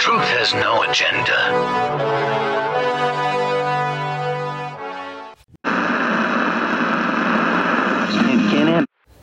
Truth has no agenda.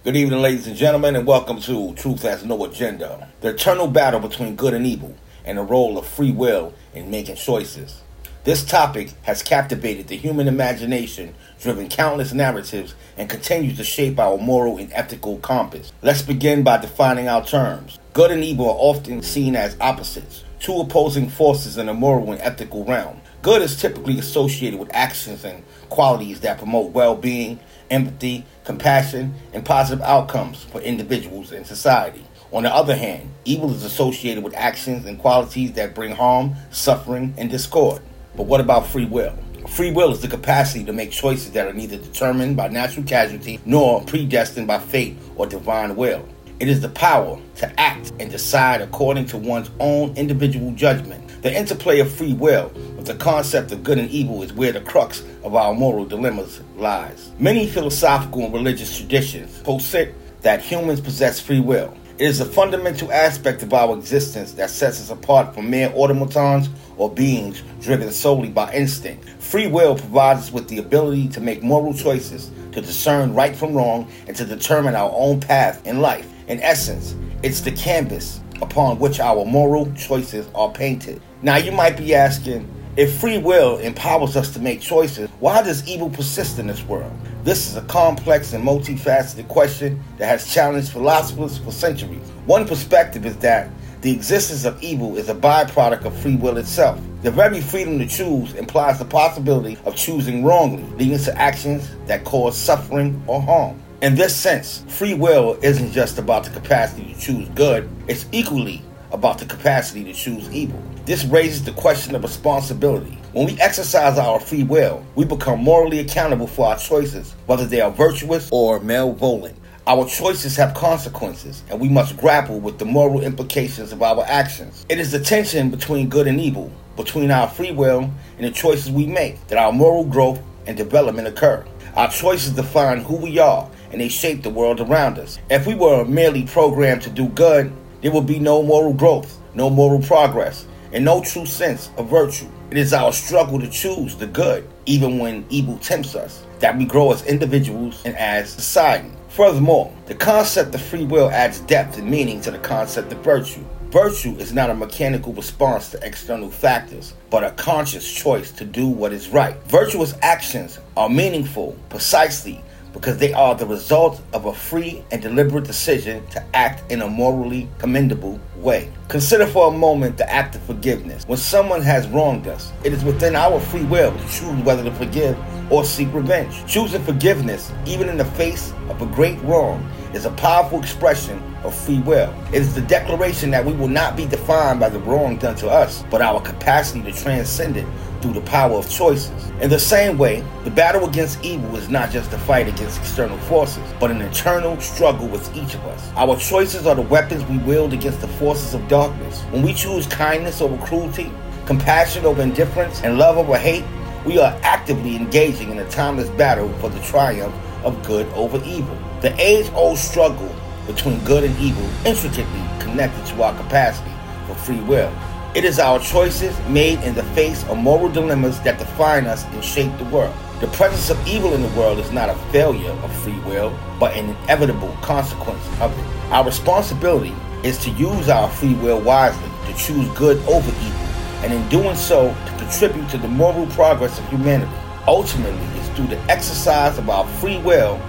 Good evening, ladies and gentlemen, and welcome to Truth Has No Agenda, the eternal battle between good and evil, and the role of free will in making choices. This topic has captivated the human imagination, driven countless narratives, and continues to shape our moral and ethical compass. Let's begin by defining our terms. Good and evil are often seen as opposites, two opposing forces in the moral and ethical realm. Good is typically associated with actions and qualities that promote well being, empathy, compassion, and positive outcomes for individuals and society. On the other hand, evil is associated with actions and qualities that bring harm, suffering, and discord. But what about free will? Free will is the capacity to make choices that are neither determined by natural casualty nor predestined by fate or divine will. It is the power to act and decide according to one's own individual judgment. The interplay of free will with the concept of good and evil is where the crux of our moral dilemmas lies. Many philosophical and religious traditions posit that humans possess free will. It is a fundamental aspect of our existence that sets us apart from mere automatons or beings driven solely by instinct. Free will provides us with the ability to make moral choices, to discern right from wrong, and to determine our own path in life. In essence, it's the canvas upon which our moral choices are painted. Now, you might be asking, if free will empowers us to make choices, why does evil persist in this world? This is a complex and multifaceted question that has challenged philosophers for centuries. One perspective is that the existence of evil is a byproduct of free will itself. The very freedom to choose implies the possibility of choosing wrongly, leading to actions that cause suffering or harm. In this sense, free will isn't just about the capacity to choose good, it's equally about the capacity to choose evil. This raises the question of responsibility. When we exercise our free will, we become morally accountable for our choices, whether they are virtuous or malevolent. Our choices have consequences, and we must grapple with the moral implications of our actions. It is the tension between good and evil, between our free will and the choices we make, that our moral growth and development occur. Our choices define who we are, and they shape the world around us. If we were merely programmed to do good, there would be no moral growth, no moral progress, and no true sense of virtue. It is our struggle to choose the good, even when evil tempts us, that we grow as individuals and as society. Furthermore, the concept of free will adds depth and meaning to the concept of virtue. Virtue is not a mechanical response to external factors, but a conscious choice to do what is right. Virtuous actions are meaningful precisely because they are the result of a free and deliberate decision to act in a morally commendable way. Consider for a moment the act of forgiveness. When someone has wronged us, it is within our free will to choose whether to forgive or seek revenge. Choosing forgiveness, even in the face of a great wrong, is a powerful expression of free will. It is the declaration that we will not be defined by the wrong done to us, but our capacity to transcend it through the power of choices. In the same way, the battle against evil is not just a fight against external forces, but an internal struggle with each of us. Our choices are the weapons we wield against the forces of darkness. When we choose kindness over cruelty, compassion over indifference, and love over hate, we are actively engaging in a timeless battle for the triumph of good over evil. The age old struggle between good and evil intricately connected to our capacity for free will. It is our choices made in the face of moral dilemmas that define us and shape the world. The presence of evil in the world is not a failure of free will, but an inevitable consequence of it. Our responsibility is to use our free will wisely, to choose good over evil, and in doing so, to contribute to the moral progress of humanity. Ultimately, it's through the exercise of our free will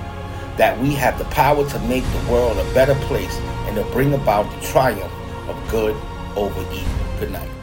that we have the power to make the world a better place and to bring about the triumph of good over evil. Good night.